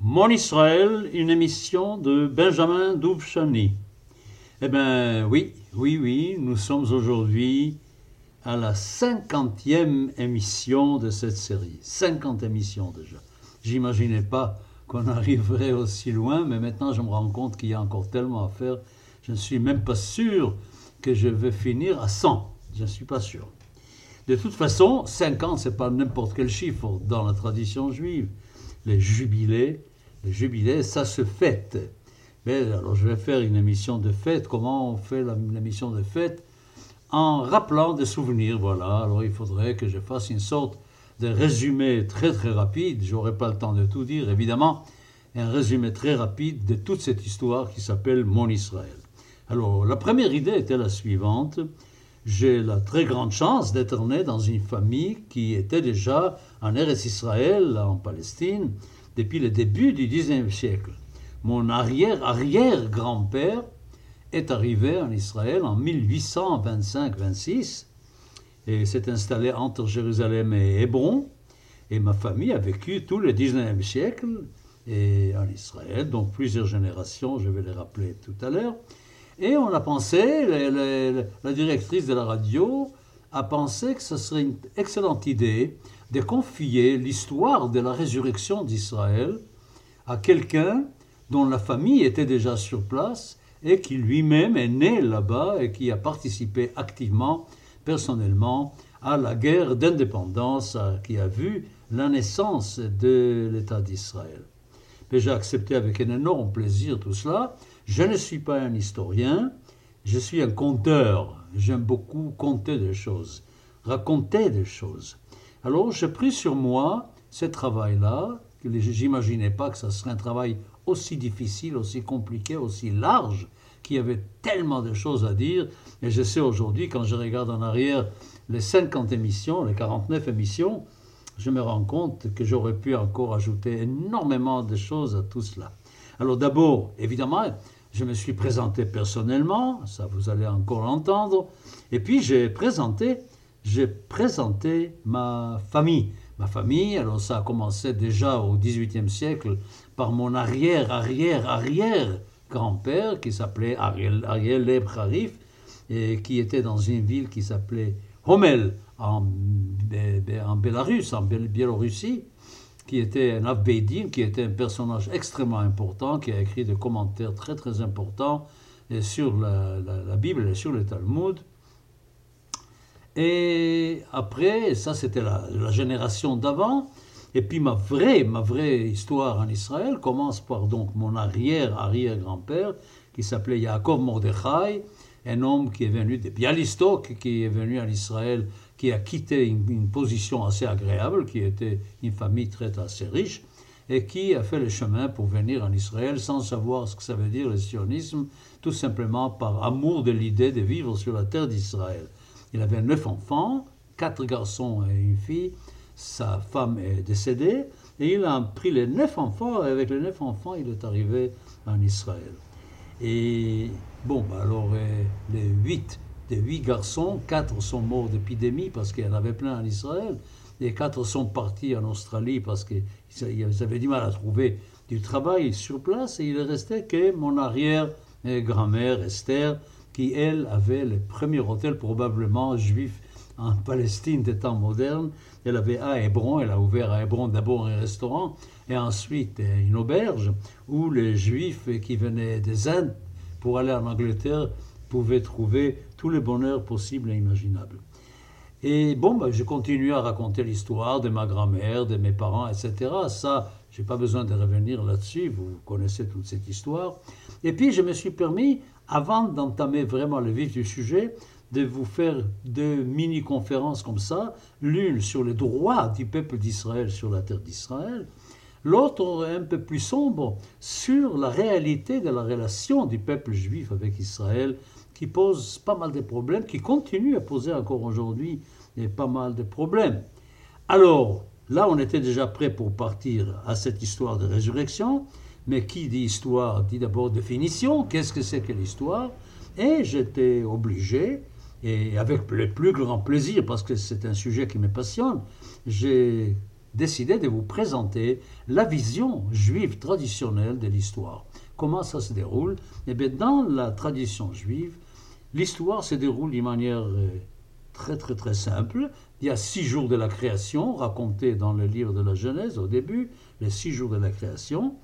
Mon Israël, une émission de Benjamin Doubchani. Eh bien, oui, oui, oui, nous sommes aujourd'hui à la cinquantième émission de cette série. Cinquante émissions déjà. J'imaginais pas qu'on arriverait aussi loin, mais maintenant je me rends compte qu'il y a encore tellement à faire. Je ne suis même pas sûr que je vais finir à 100. Je ne suis pas sûr. De toute façon, 50, ce n'est pas n'importe quel chiffre dans la tradition juive. Les jubilés, les jubilés, ça se fête. Mais alors je vais faire une émission de fête. Comment on fait l'émission de fête? En rappelant des souvenirs, voilà. Alors il faudrait que je fasse une sorte de résumé très très rapide. J'aurai pas le temps de tout dire, évidemment. Un résumé très rapide de toute cette histoire qui s'appelle Mon Israël. Alors la première idée était la suivante j'ai la très grande chance d'être né dans une famille qui était déjà en Eretz Israël, en Palestine, depuis le début du XIXe siècle. Mon arrière-arrière-grand-père est arrivé en Israël en 1825-26 et s'est installé entre Jérusalem et Hébron. Et ma famille a vécu tout le XIXe siècle et en Israël, donc plusieurs générations, je vais les rappeler tout à l'heure. Et on a pensé, la directrice de la radio a pensé que ce serait une excellente idée de confier l'histoire de la résurrection d'Israël à quelqu'un dont la famille était déjà sur place et qui lui-même est né là-bas et qui a participé activement, personnellement, à la guerre d'indépendance qui a vu la naissance de l'État d'Israël. J'ai accepté avec un énorme plaisir tout cela, je ne suis pas un historien, je suis un conteur. J'aime beaucoup compter des choses, raconter des choses. Alors j'ai pris sur moi ce travail-là, que j'imaginais pas que ce serait un travail aussi difficile, aussi compliqué, aussi large, qu'il y avait tellement de choses à dire. Et je sais aujourd'hui, quand je regarde en arrière les 50 émissions, les 49 émissions, je me rends compte que j'aurais pu encore ajouter énormément de choses à tout cela. Alors d'abord, évidemment, je me suis présenté personnellement, ça vous allez encore l'entendre, et puis j'ai présenté, j'ai présenté ma famille. Ma famille, alors ça a commencé déjà au XVIIIe siècle par mon arrière, arrière, arrière grand-père qui s'appelait Ariel, Ariel Harif et qui était dans une ville qui s'appelait Homel en, en Biélorussie qui était un Avbeidin, qui était un personnage extrêmement important, qui a écrit des commentaires très très importants sur la, Bible et sur le Talmud. Et après, ça c'était la, génération d'avant. Et puis ma vraie, ma vraie histoire en Israël commence par donc mon arrière-arrière-grand-père, qui s'appelait Yaakov Mordechai, un homme qui est venu de Bialystok, qui est venu en Israël qui a quitté une, position assez agréable, qui était une famille très assez riche, et qui a fait le chemin pour venir en Israël sans savoir ce que ça veut dire le sionisme, tout simplement par amour de l'idée de vivre sur la terre d'Israël. Il avait neuf enfants, quatre garçons et une fille, sa femme est décédée, et il a pris les neuf enfants, et avec les neuf enfants, il est arrivé en Israël. Et bon, bah alors euh, les huit des huit garçons, quatre sont morts d'épidémie parce qu'il y en avait plein en Israël, et quatre sont partis en Australie parce qu'ils avaient du mal à trouver du travail sur place, et il restait que mon arrière-grand-mère Esther, qui elle avait le premier hôtel probablement juif en Palestine des temps modernes. Elle avait à Hébron, elle a ouvert à Hébron d'abord un restaurant et ensuite une auberge où les juifs qui venaient des Indes pour aller en Angleterre pouvaient trouver tous les bonheurs possibles et imaginables. Et bon, ben, je continue à raconter l'histoire de ma grand-mère, de mes parents, etc. Ça, je n'ai pas besoin de revenir là-dessus, vous connaissez toute cette histoire. Et puis, je me suis permis, avant d'entamer vraiment le vif du sujet, de vous faire deux mini-conférences comme ça, l'une sur les droits du peuple d'Israël sur la terre d'Israël, l'autre un peu plus sombre sur la réalité de la relation du peuple juif avec Israël qui pose pas mal de problèmes, qui continue à poser encore aujourd'hui pas mal de problèmes. Alors, là, on était déjà prêt pour partir à cette histoire de résurrection, mais qui dit histoire dit d'abord définition, qu'est-ce que c'est que l'histoire? Et j'étais obligé, et avec le plus grand plaisir, parce que c'est un sujet qui me passionne, j'ai décidé de vous présenter la vision juive traditionnelle de l'histoire. Comment ça se déroule? Eh bien, dans la tradition juive, l'histoire se déroule d'une manière euh, très très très simple. Il y a six jours de la création, racontés dans le livre de la Genèse au début, les six jours de la création.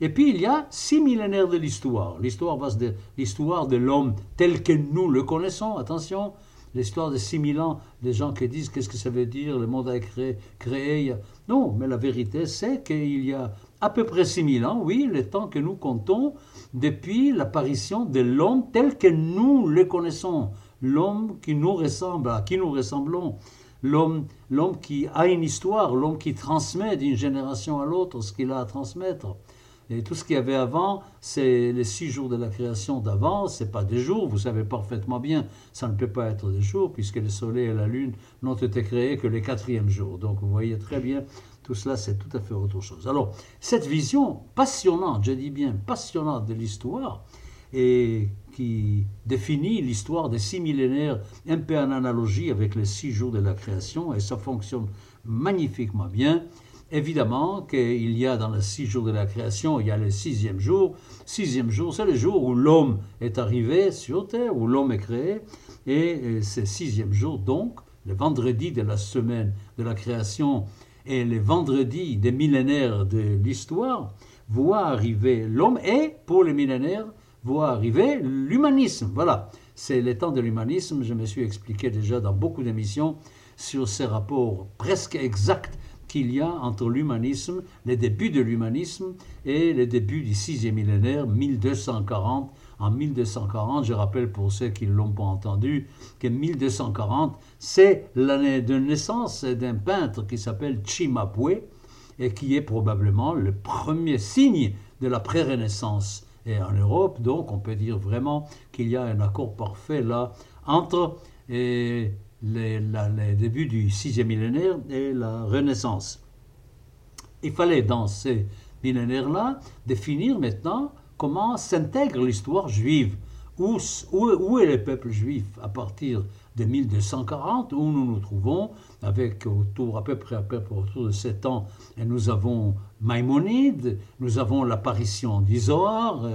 Et puis il y a six millénaires de l'histoire. L'histoire de l'histoire de l'homme tel que nous le connaissons. Attention, l'histoire de 6000 ans, des gens qui disent qu'est-ce que ça veut dire, le monde a été créé. Non, mais la vérité, c'est qu'il y a à peu près 6000 ans, oui, le temps que nous comptons depuis l'apparition de l'homme tel que nous le connaissons. L'homme qui nous ressemble, à qui nous ressemblons. L'homme qui a une histoire, l'homme qui transmet d'une génération à l'autre ce qu'il a à transmettre. Et tout ce qu'il y avait avant, c'est les six jours de la création d'avant, c'est pas des jours, vous savez parfaitement bien, ça ne peut pas être des jours, puisque le soleil et la lune n'ont été créés que les quatrièmes jours. Donc vous voyez très bien, tout cela c'est tout à fait autre chose. Alors, cette vision passionnante, je dis bien passionnante de l'histoire, et qui définit l'histoire des six millénaires un peu en analogie avec les six jours de la création, et ça fonctionne magnifiquement bien, Évidemment qu'il y a dans les six jours de la création, il y a le sixième jour. Sixième jour, c'est le jour où l'homme est arrivé sur Terre, où l'homme est créé. Et ce sixième jour, donc, le vendredi de la semaine de la création et le vendredi des millénaires de l'histoire, voit arriver l'homme et, pour les millénaires, voit arriver l'humanisme. Voilà, c'est le temps de l'humanisme. Je me suis expliqué déjà dans beaucoup d'émissions sur ces rapports presque exacts qu'il y a entre l'humanisme, les débuts de l'humanisme et les débuts du sixième millénaire, 1240. En 1240, je rappelle pour ceux qui ne l'ont pas entendu, que 1240, c'est l'année de naissance d'un peintre qui s'appelle Cimabue et qui est probablement le premier signe de la pré-renaissance. Et en Europe, donc, on peut dire vraiment qu'il y a un accord parfait là entre les, débuts du sixième millénaire et la Renaissance. Il fallait dans ces millénaires-là définir maintenant comment s'intègre l'histoire juive, où, où, est le peuple juif à partir de 1240, où nous nous trouvons, avec autour, à peu près, à peu près autour de sept ans, et nous avons Maïmonide, nous avons l'apparition d'Isoar,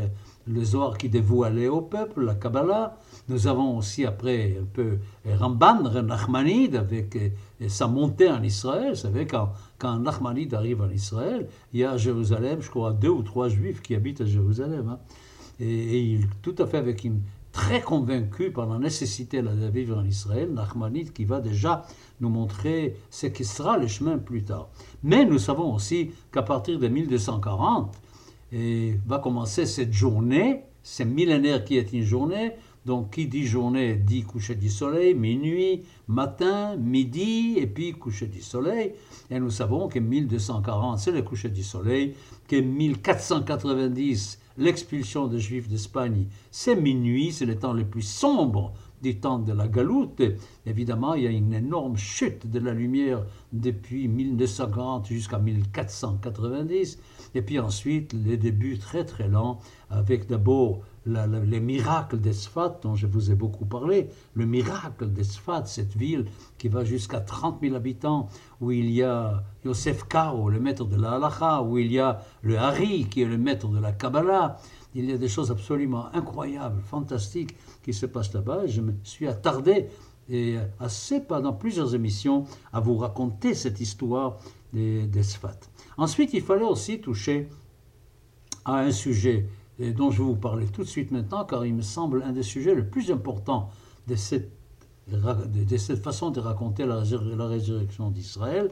le Zohar qui dévoilait au peuple, la Kabbalah. Nous avons aussi après un peu Ramban, Nachmanide, avec sa montée en Israël. Vous savez, quand, quand Nachmanide arrive en Israël, il y a à Jérusalem, je crois, deux ou trois juifs qui habitent à Jérusalem. Hein. Et, il, tout à fait avec une très convaincu par la nécessité de vivre en Israël, Nachmanide qui va déjà nous montrer ce qui sera le chemin plus tard. Mais nous savons aussi qu'à partir de 1240, et va commencer cette journée, c'est millénaire qui est une journée, donc qui dit journée dit coucher du soleil, minuit, matin, midi, et puis coucher du soleil. Et nous savons que 1240, c'est le coucher du soleil, que 1490, l'expulsion des Juifs d'Espagne, c'est minuit, c'est le temps le plus sombre du temps de la galoute. Évidemment, il y a une énorme chute de la lumière depuis 1940 jusqu'à 1490. Et puis ensuite, les débuts très très lents, avec d'abord les miracles d'Esfat, dont je vous ai beaucoup parlé. Le miracle d'Esfat, cette ville qui va jusqu'à 30 000 habitants, où il y a Yosef Kao, le maître de la halacha, où il y a le Hari, qui est le maître de la Kabbalah. Il y a des choses absolument incroyables, fantastiques qui se passent là-bas. Je me suis attardé et assez pendant plusieurs émissions à vous raconter cette histoire des, Ensuite, il fallait aussi toucher à un sujet dont je vais vous parler tout de suite maintenant, car il me semble un des sujets les plus importants de cette, de cette façon de raconter la, la résurrection d'Israël,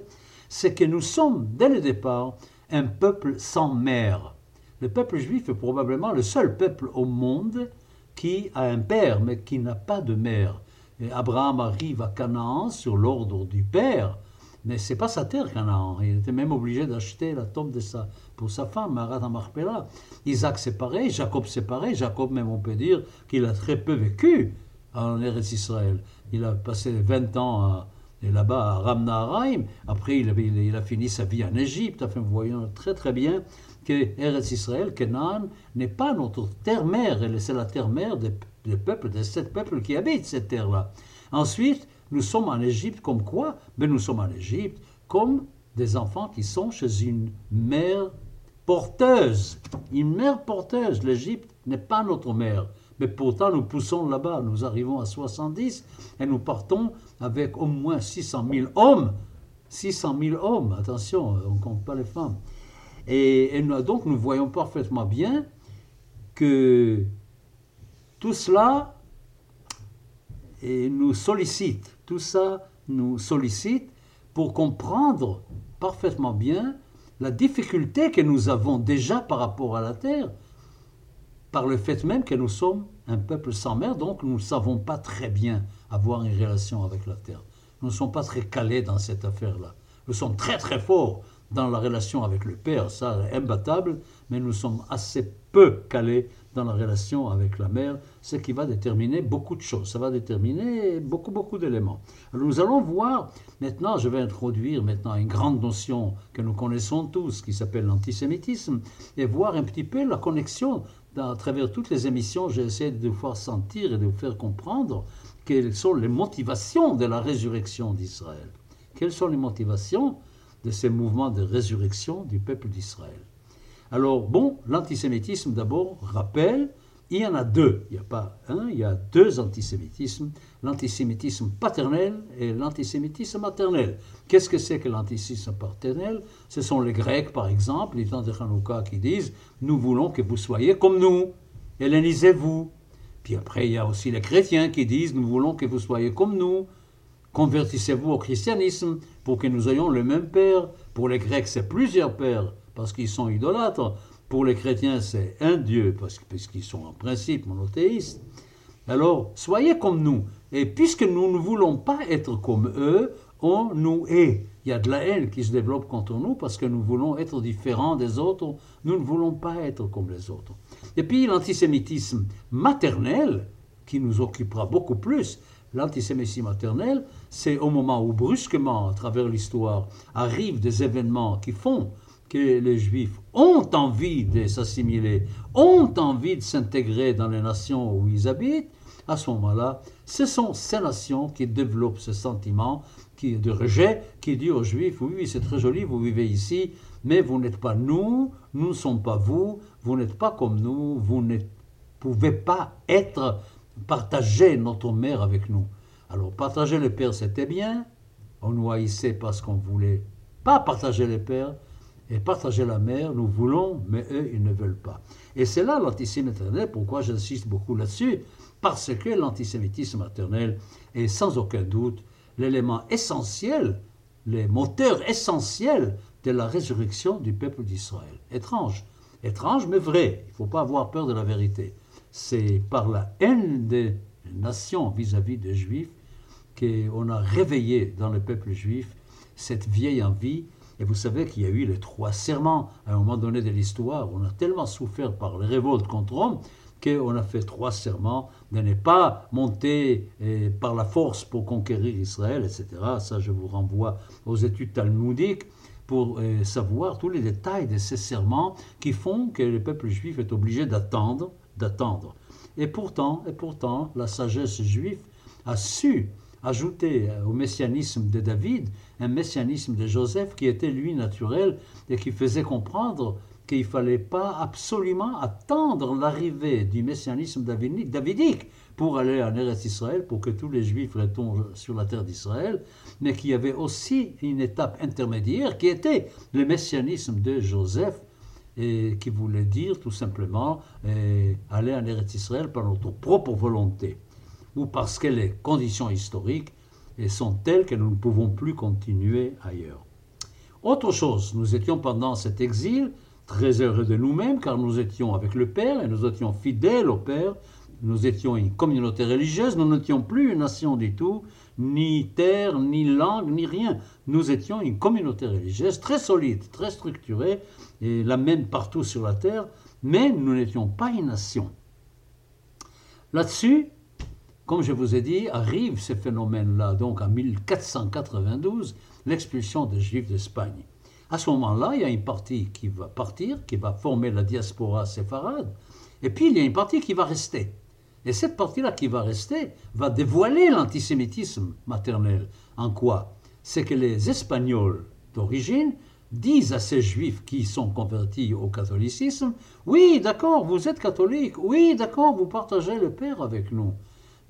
c'est que nous sommes, dès le départ, un peuple sans mère. Le peuple juif est probablement le seul peuple au monde qui a un père, mais qui n'a pas de mère. Et Abraham arrive à Canaan sur l'ordre du père, mais c'est pas sa terre, Canaan. Il était même obligé d'acheter la tombe de sa, pour sa femme, Marat Marpella. Isaac c'est pareil, Jacob c'est pareil. Jacob, même, on peut dire qu'il a très peu vécu en Eretz Israël. Il a passé 20 ans là-bas à Ramnaharaim. Après, il a, fini sa vie en Égypte. Enfin, nous voyons très très bien que Eretz Israël, Canaan, n'est pas notre terre-mère, c'est la terre-mère des, peuples, des sept peuples qui habitent cette terre-là. Ensuite, nous sommes en Égypte comme quoi? Ben, Nous sommes en Égypte comme des enfants qui sont chez une mère porteuse. Une mère porteuse. L'Égypte n'est pas notre mère. Mais pourtant, nous poussons là-bas. Nous arrivons à 70 et nous partons avec au moins 600 000 hommes. 600 000 hommes, attention, on ne compte pas les femmes. Et, donc, nous voyons parfaitement bien que tout cela nous sollicite. Tout ça nous sollicite pour comprendre parfaitement bien la difficulté que nous avons déjà par rapport à la terre, par le fait même que nous sommes un peuple sans mère, donc nous ne savons pas très bien avoir une relation avec la terre. Nous ne sommes pas très calés dans cette affaire-là. Nous sommes très très forts dans la relation avec le Père, ça, imbattable, mais nous sommes assez peu calés dans la relation avec la mère, ce qui va déterminer beaucoup de choses. Ça va déterminer beaucoup, beaucoup d'éléments. nous allons voir, maintenant, je vais introduire maintenant une grande notion que nous connaissons tous, qui s'appelle l'antisémitisme, et voir un petit peu la connexion à travers toutes les émissions, j'ai essayé de vous faire sentir et de vous faire comprendre quelles sont les motivations de la résurrection d'Israël. Quelles sont les motivations de ces mouvements de résurrection du peuple d'Israël? Alors, bon, l'antisémitisme d'abord rappelle, il y en a deux, il n'y a pas un, il y a deux antisémitismes, l'antisémitisme paternel et l'antisémitisme maternel. Qu'est-ce que c'est que l'antisémitisme paternel? Ce sont les Grecs, par exemple, les temps qui disent Nous voulons que vous soyez comme nous, hellénisez-vous. Puis après, il y a aussi les chrétiens qui disent Nous voulons que vous soyez comme nous, convertissez-vous au christianisme pour que nous ayons le même Père. Pour les Grecs, c'est plusieurs pères parce qu'ils sont idolâtres. Pour les chrétiens, c'est un Dieu, puisqu'ils sont en principe monothéistes. Alors, soyez comme nous. Et puisque nous ne voulons pas être comme eux, on nous hait. Il y a de la haine qui se développe contre nous parce que nous voulons être différents des autres. Nous ne voulons pas être comme les autres. Et puis l'antisémitisme maternel, qui nous occupera beaucoup plus, l'antisémitisme maternel, c'est au moment où brusquement, à travers l'histoire, arrivent des événements qui font que les Juifs ont envie de s'assimiler, ont envie de s'intégrer dans les nations où ils habitent, à ce moment-là, ce sont ces nations qui développent ce sentiment qui, de rejet, qui dit aux Juifs, oui, c'est très joli, vous vivez ici, mais vous n'êtes pas nous, nous ne sommes pas vous, vous n'êtes pas comme nous, vous ne pouvez pas être, partager notre mère avec nous. Alors, partager le père, c'était bien, on nous haïssait parce qu'on voulait pas partager le père, et partager la mer, nous voulons, mais eux, ils ne veulent pas. Et c'est là l'antisémitisme pourquoi j'insiste beaucoup là-dessus, parce que l'antisémitisme maternel est sans aucun doute l'élément essentiel, le moteur essentiel de la résurrection du peuple d'Israël. Étrange, étrange, mais vrai, il ne faut pas avoir peur de la vérité. C'est par la haine des nations vis-à-vis des Juifs qu'on a réveillé dans le peuple juif cette vieille envie et vous savez qu'il y a eu les trois serments à un moment donné de l'histoire. On a tellement souffert par les révoltes contre Rome qu'on a fait trois serments de ne pas monter eh, par la force pour conquérir Israël, etc. Ça, je vous renvoie aux études talmudiques pour eh, savoir tous les détails de ces serments qui font que le peuple juif est obligé d'attendre, d'attendre. Et pourtant, et pourtant, la sagesse juive a su ajouter au messianisme de David un messianisme de Joseph qui était lui naturel et qui faisait comprendre qu'il ne fallait pas absolument attendre l'arrivée du messianisme davidique pour aller en Eretz Israël, pour que tous les Juifs retournent sur la terre d'Israël, mais qu'il y avait aussi une étape intermédiaire qui était le messianisme de Joseph, et qui voulait dire tout simplement eh, aller en Eretz Israël par notre propre volonté ou parce que les conditions historiques sont telles que nous ne pouvons plus continuer ailleurs. Autre chose, nous étions pendant cet exil très heureux de nous-mêmes car nous étions avec le Père et nous étions fidèles au Père. Nous étions une communauté religieuse, nous n'étions plus une nation du tout, ni terre, ni langue, ni rien. Nous étions une communauté religieuse très solide, très structurée, et la même partout sur la terre, mais nous n'étions pas une nation. Là-dessus, comme je vous ai dit, arrive ce phénomène-là, donc en 1492, l'expulsion des Juifs d'Espagne. À ce moment-là, il y a une partie qui va partir, qui va former la diaspora séfarade, et puis il y a une partie qui va rester. Et cette partie-là qui va rester va dévoiler l'antisémitisme maternel. En quoi? C'est que les Espagnols d'origine disent à ces juifs qui sont convertis au catholicisme, oui, d'accord, vous êtes catholique, oui, d'accord, vous partagez le Père avec nous.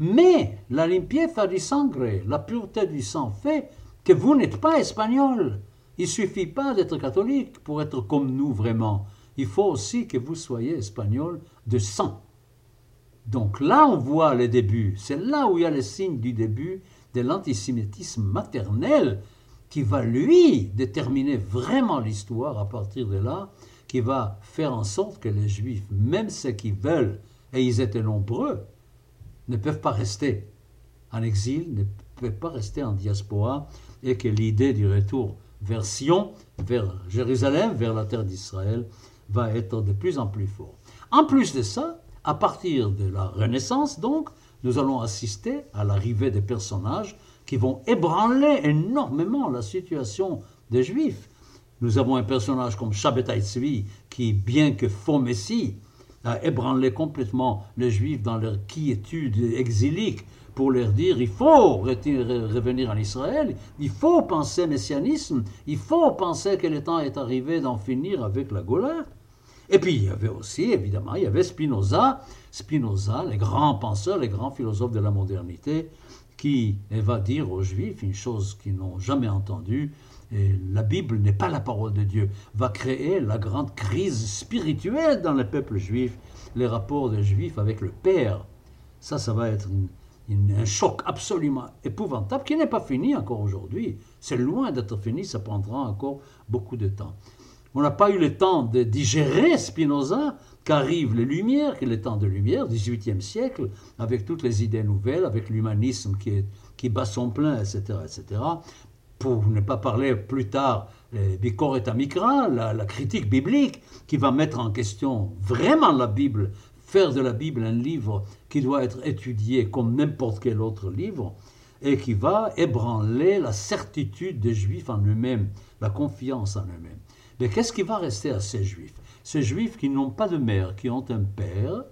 Mais la limpieza di sangre, la pureté du sang fait que vous n'êtes pas espagnol. Il suffit pas d'être catholique pour être comme nous vraiment. Il faut aussi que vous soyez espagnol de sang. Donc là, on voit les débuts. C'est là où il y a les signes du début de l'antisémitisme maternel qui va, lui, déterminer vraiment l'histoire à partir de là, qui va faire en sorte que les Juifs, même ceux qui veulent, et ils étaient nombreux, ne peuvent pas rester en exil, ne peuvent pas rester en diaspora, et que l'idée du retour vers Sion, vers Jérusalem, vers la terre d'Israël, va être de plus en plus fort. En plus de ça, à partir de la Renaissance, donc, nous allons assister à l'arrivée des personnages qui vont ébranler énormément la situation des Juifs. Nous avons un personnage comme Shabbatai Tzvi qui, bien que faux messie, a ébranlé complètement les Juifs dans leur quiétude exilique pour leur dire il faut revenir en Israël, il faut penser messianisme, il faut penser que le temps est arrivé d'en finir avec la Gola. Et puis il y avait aussi, évidemment, il y avait Spinoza, Spinoza, les grands penseurs, les grands philosophes de la modernité, qui va dire aux Juifs une chose qu'ils n'ont jamais entendue, et la Bible n'est pas la parole de Dieu, va créer la grande crise spirituelle dans le peuple juif, les rapports des Juifs avec le Père. Ça, ça va être un choc absolument épouvantable qui n'est pas fini encore aujourd'hui. C'est loin d'être fini, ça prendra encore beaucoup de temps. On n'a pas eu le temps de digérer Spinoza, qu'arrivent les Lumières, qui est le temps de Lumière, 18e siècle, avec toutes les idées nouvelles, avec l'humanisme qui, qui bat son plein, etc., etc. Pour ne pas parler plus tard Bicor et Amikra, la, la critique biblique, qui va mettre en question vraiment la Bible, faire de la Bible un livre qui doit être étudié comme n'importe quel autre livre, et qui va ébranler la certitude des Juifs en eux-mêmes, la confiance en eux-mêmes. Mais qu'est-ce qui va rester à ces Juifs? Ces juifs qui n'ont pas de mère, qui ont un père,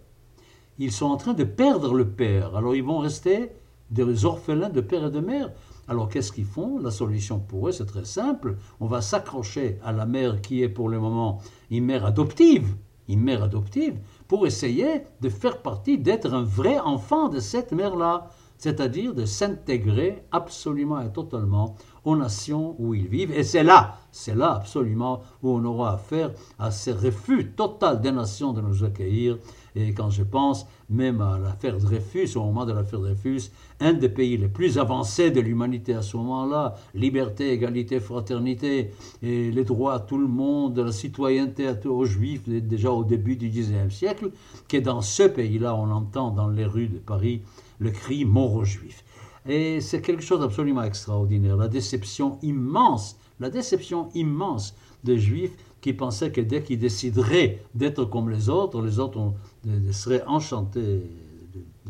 ils sont en train de perdre le père. Alors ils vont rester des orphelins de père et de mère. Alors qu'est-ce qu'ils font? La solution pour eux, c'est très simple. On va s'accrocher à la mère qui est pour le moment une mère adoptive, une mère adoptive, pour essayer de faire partie, d'être un vrai enfant de cette mère-là, c'est-à-dire de s'intégrer absolument et totalement aux nations où ils vivent. Et c'est là, c'est là absolument où on aura affaire à ce refus total des nations de nous accueillir. Et quand je pense même à l'affaire Dreyfus, au moment de l'affaire Dreyfus, un des pays les plus avancés de l'humanité à ce moment-là, liberté, égalité, fraternité, et les droits à tout le monde, la citoyenneté aux juifs, déjà au début du XIXe siècle, que dans ce pays-là, on entend dans les rues de Paris le cri mort aux juifs. Et c'est quelque chose d'absolument extraordinaire. La déception immense, la déception immense des Juifs qui pensaient que dès qu'ils décideraient d'être comme les autres, les autres seraient enchantés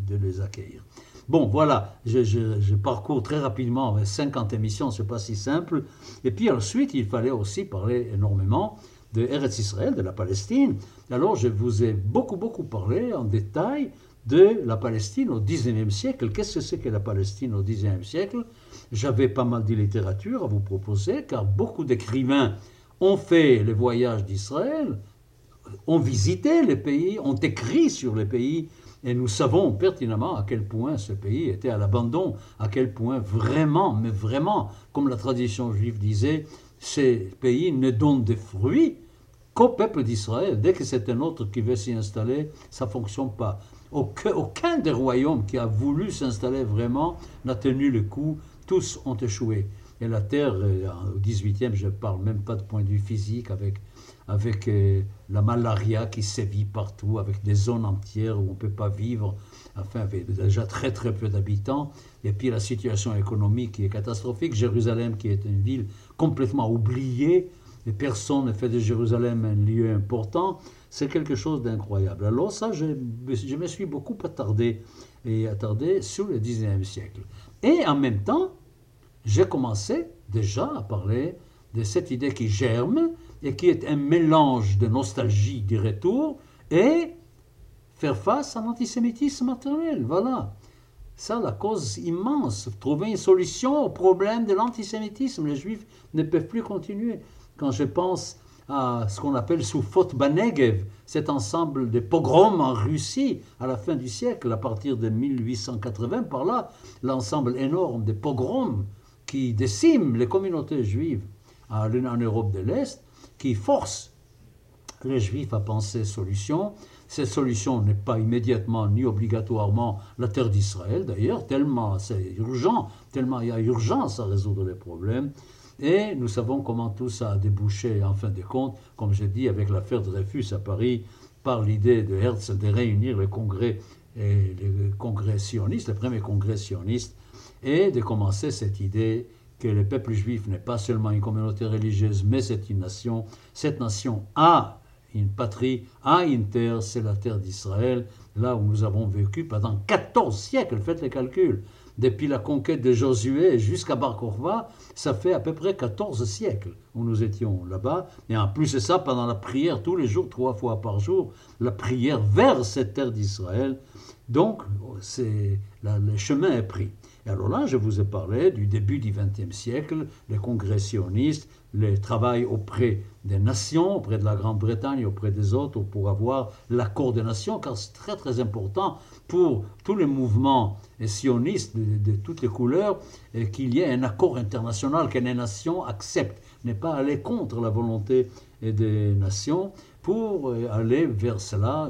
de, les accueillir. Bon, voilà, je, parcours très rapidement 50 émissions, c'est pas si simple. Et puis ensuite, il fallait aussi parler énormément de Eretz Israël, de la Palestine. Alors, je vous ai beaucoup, beaucoup parlé en détail de la Palestine au XIXe siècle. Qu'est-ce que c'est que la Palestine au XIXe siècle? J'avais pas mal de littérature à vous proposer, car beaucoup d'écrivains ont fait les voyages d'Israël, ont visité les pays, ont écrit sur les pays, et nous savons pertinemment à quel point ce pays était à l'abandon, à quel point vraiment, mais vraiment, comme la tradition juive disait, ces pays ne donnent des fruits qu'au peuple d'Israël. Dès que c'est un autre qui veut s'y installer, ça ne fonctionne pas. Aucun, des royaumes qui a voulu s'installer vraiment n'a tenu le coup. Tous ont échoué. Et la terre, euh, au 18e, je ne parle même pas de point de vue physique, avec, avec euh, la malaria qui sévit partout, avec des zones entières où on ne peut pas vivre, enfin, avec déjà très très peu d'habitants, et puis la situation économique qui est catastrophique, Jérusalem qui est une ville complètement oubliée, et personne ne fait de Jérusalem un lieu important, c'est quelque chose d'incroyable. Alors ça, je, me suis beaucoup attardé, et attardé sur le 19e siècle. Et en même temps, j'ai commencé déjà à parler de cette idée qui germe et qui est un mélange de nostalgie du retour et faire face à l'antisémitisme maternel. Voilà. ça la cause immense. Trouver une solution au problème de l'antisémitisme. Les Juifs ne peuvent plus continuer. Quand je pense à ce qu'on appelle sous faute cet ensemble de pogroms en Russie à la fin du siècle, à partir de 1880, par là, l'ensemble énorme des pogroms qui déciment les communautés juives en Europe de l'Est, qui forcent les Juifs à penser solution. Cette solution n'est pas immédiatement ni obligatoirement la terre d'Israël, d'ailleurs, tellement c'est urgent, tellement il y a urgence à résoudre les problèmes. Et nous savons comment tout ça a débouché, en fin de compte, comme j'ai dit, avec l'affaire Dreyfus à Paris, par l'idée de Herzl de réunir le congrès, les congrès sionistes, les premiers congrès sionistes, et de commencer cette idée que le peuple juif n'est pas seulement une communauté religieuse, mais c'est une nation. Cette nation a une patrie, a une terre, c'est la terre d'Israël, là où nous avons vécu pendant 14 siècles, faites les calculs depuis la conquête de Josué jusqu'à Bar Korva, ça fait à peu près 14 siècles où nous étions là-bas. Et en plus de ça, pendant la prière, tous les jours, trois fois par jour, la prière vers cette terre d'Israël. Donc, c'est, le chemin est pris. Et alors là, je vous ai parlé du début du XXe siècle, les congrès sionistes, le travail auprès des nations, auprès de la Grande-Bretagne, auprès des autres, pour avoir l'accord des nations, car c'est très très important pour tous les mouvements sionistes de, toutes les couleurs qu'il y ait un accord international que les nations acceptent, n'est pas aller contre la volonté des nations pour euh, aller vers cela.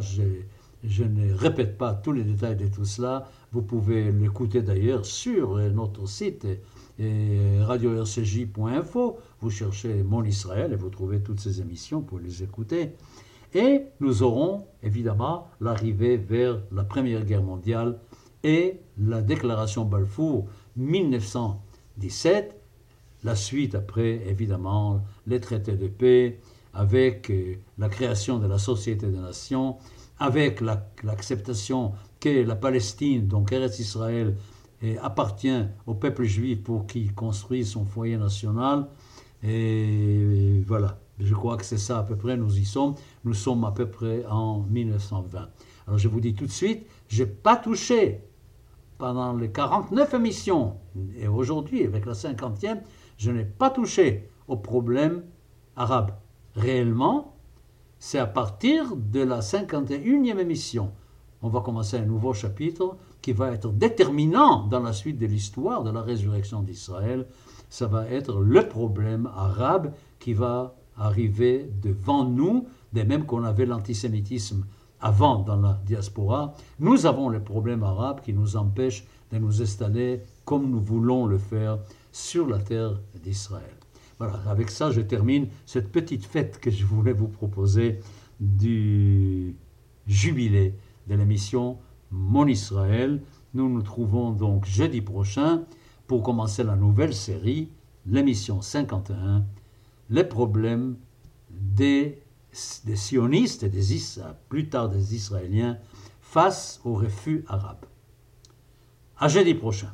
Je ne répète pas tous les détails de tout cela. Vous pouvez l'écouter d'ailleurs sur notre site radio-rcj.info. Vous cherchez Mon Israël et vous trouvez toutes ces émissions pour les écouter. Et nous aurons évidemment l'arrivée vers la Première Guerre mondiale et la déclaration Balfour 1917, la suite après évidemment les traités de paix avec euh, la création de la Société des Nations, avec l'acceptation que la Palestine, donc Eretz Israël, appartient au peuple juif pour qu'il construise son foyer national. Et voilà, je crois que c'est ça à peu près, nous y sommes. Nous sommes à peu près en 1920. Alors je vous dis tout de suite, je n'ai pas touché pendant les 49 émissions, et aujourd'hui avec la 50e, je n'ai pas touché au problème arabe. Réellement, c'est à partir de la 51e émission. On va commencer un nouveau chapitre qui va être déterminant dans la suite de l'histoire de la résurrection d'Israël. Ça va être le problème arabe qui va arriver devant nous, de même qu'on avait l'antisémitisme avant dans la diaspora, nous avons le problème arabe qui nous empêche de nous installer comme nous voulons le faire sur la terre d'Israël. Voilà, avec ça, je termine cette petite fête que je voulais vous proposer du jubilé de l'émission Mon Israël. Nous nous trouvons donc jeudi prochain pour commencer la nouvelle série, l'émission 51, les problèmes des, sionistes et des, plus tard des Israéliens face au refus arabe. À jeudi prochain.